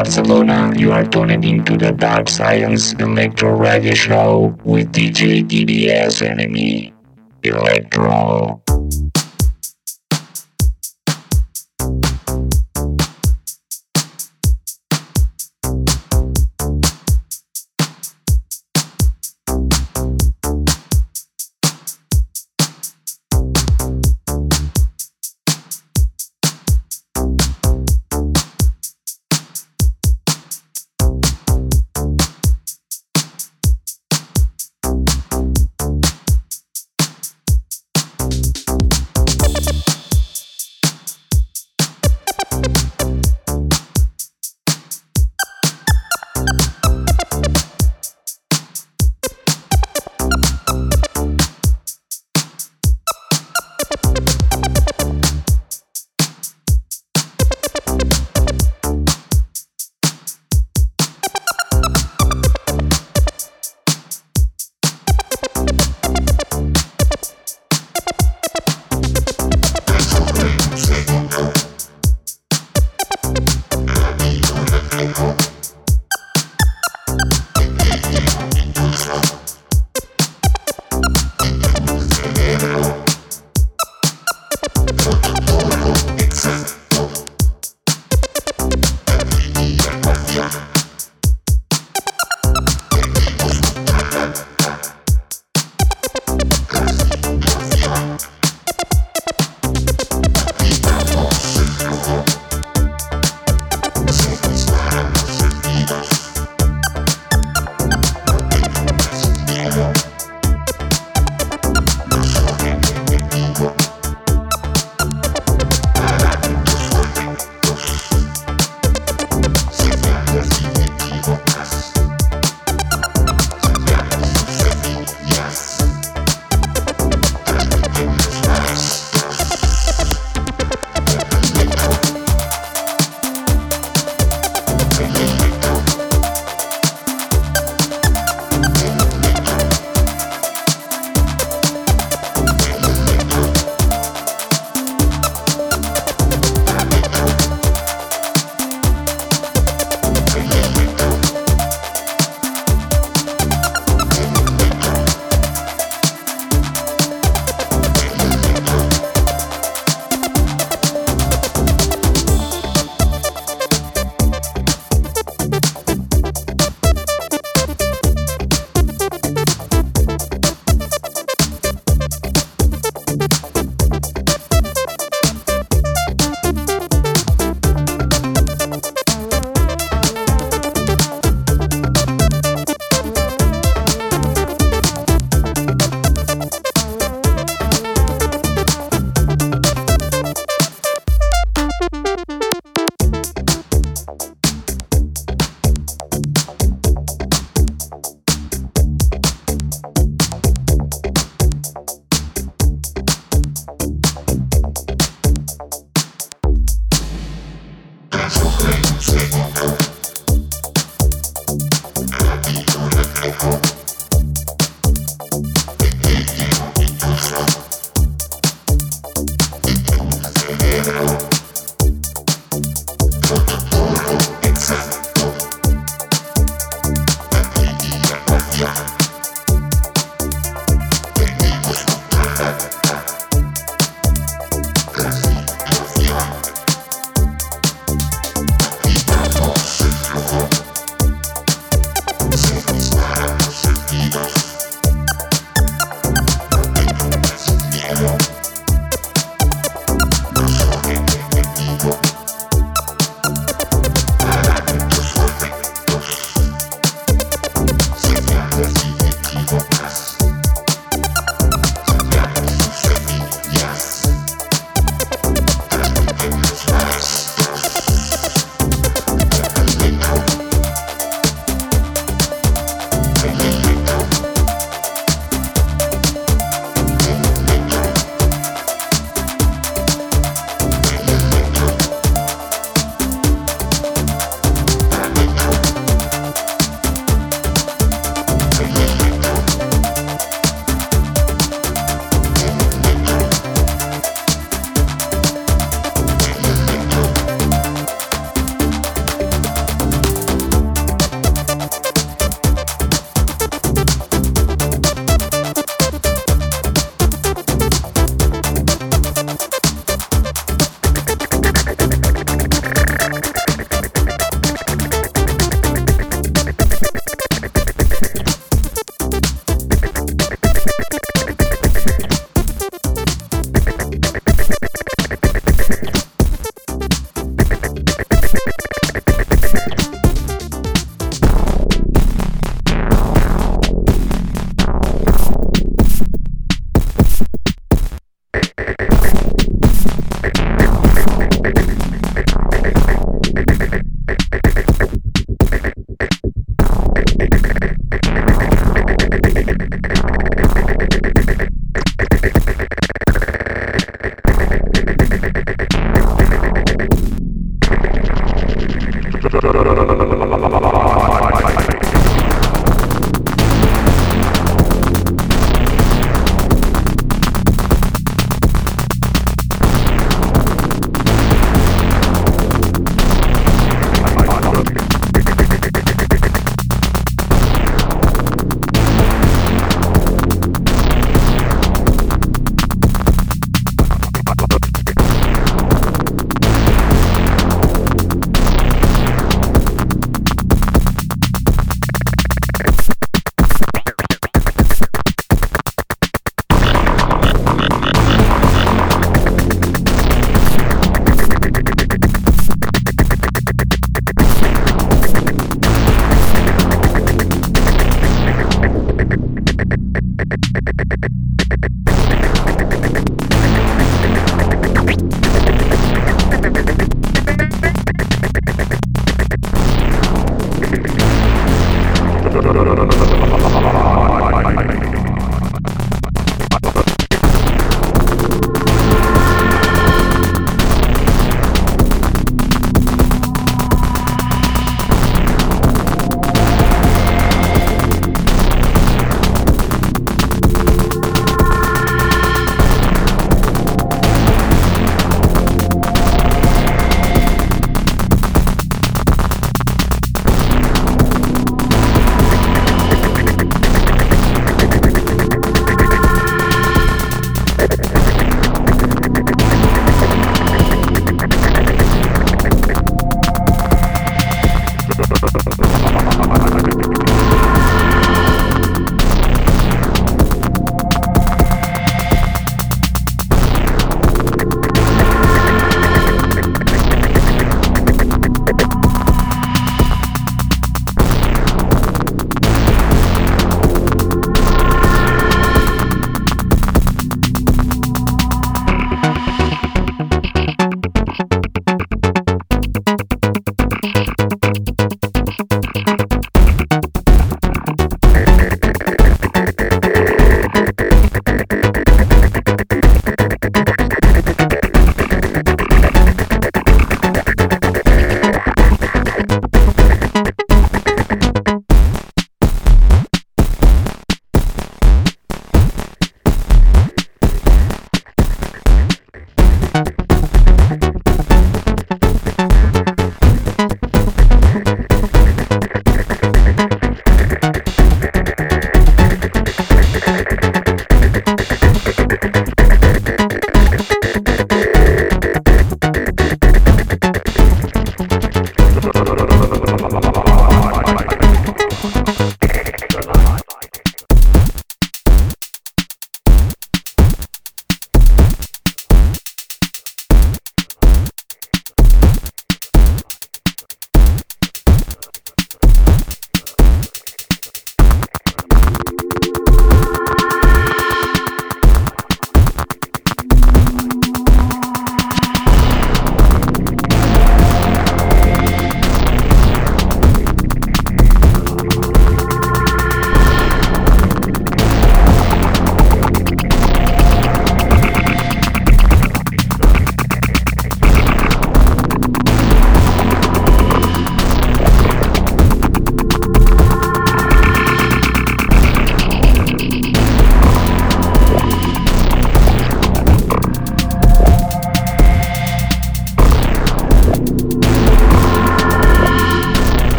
Barcelona. You are tuning into the Dark Science Electro Radio Show with DJ DVS Enemy Electro.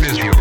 The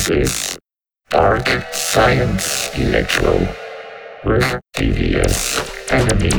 This is Dark Science Electro. With DVS Enemy.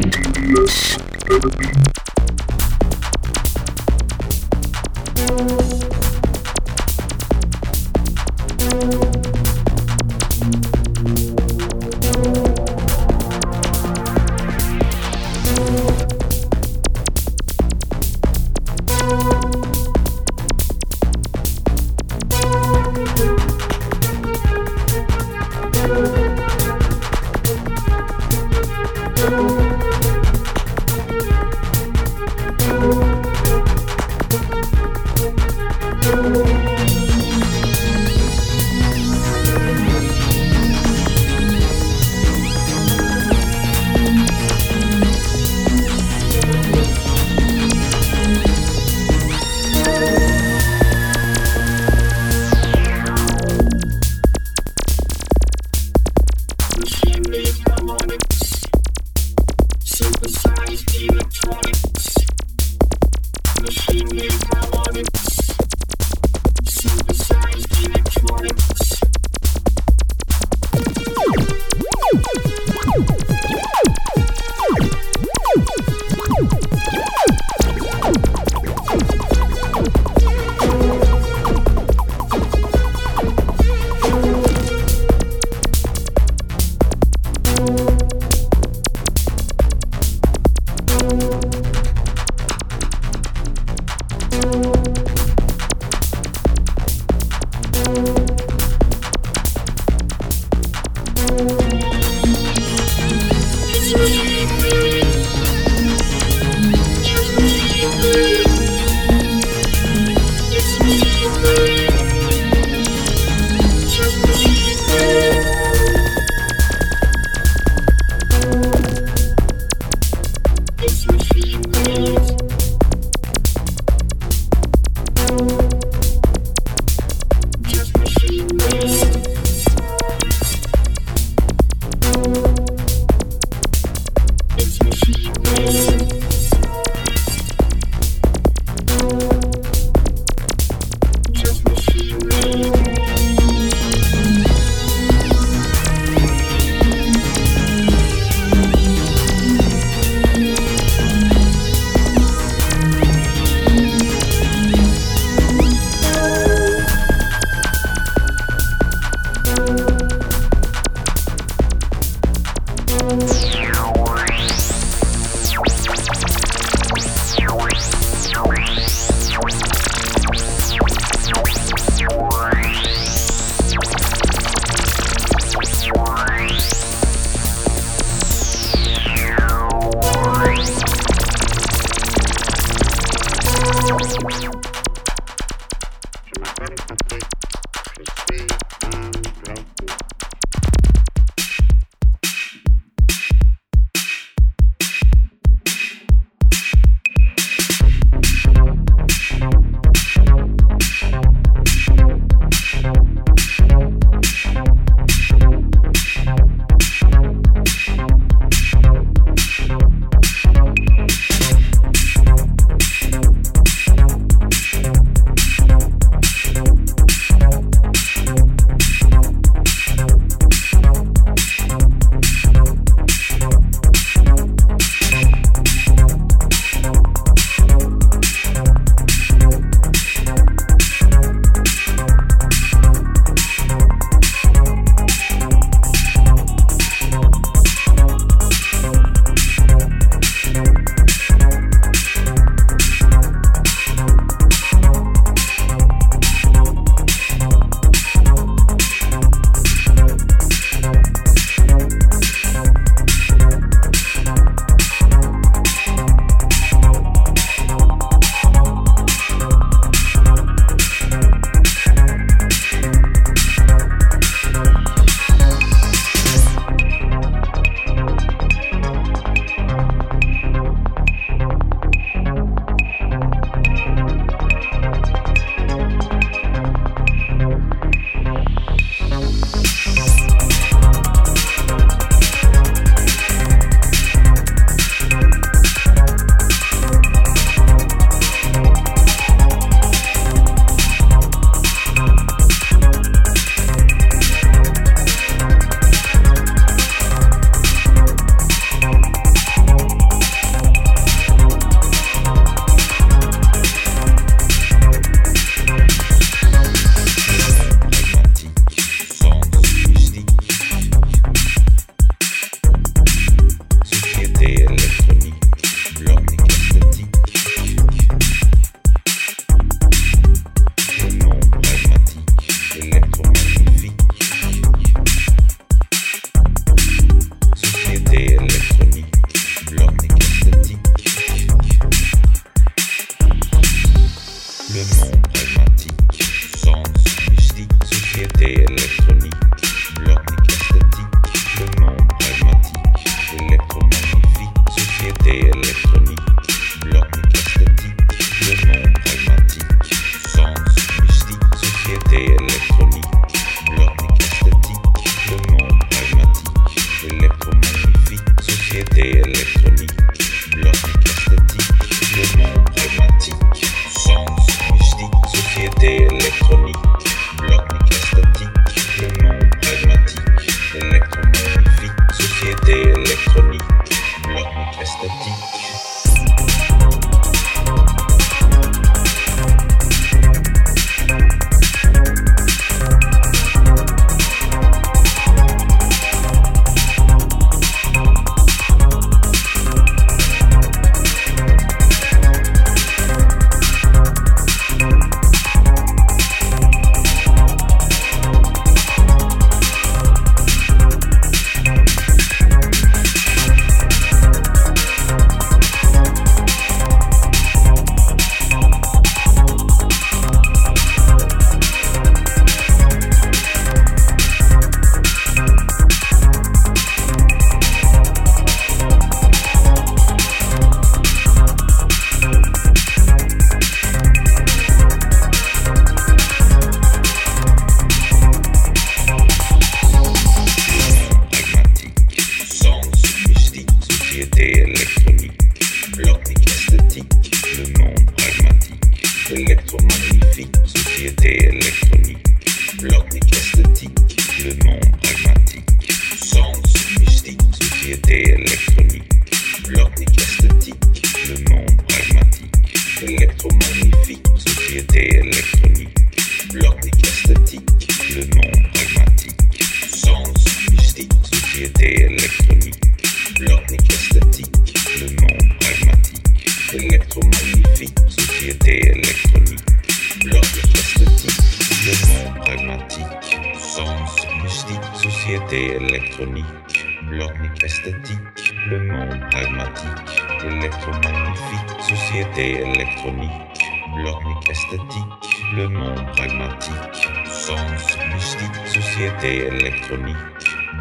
L'unité électronique,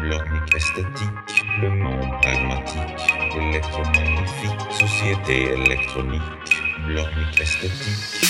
l'ornique esthétique, le monde pragmatique, électromagnifique, société électronique, l'ornique esthétique.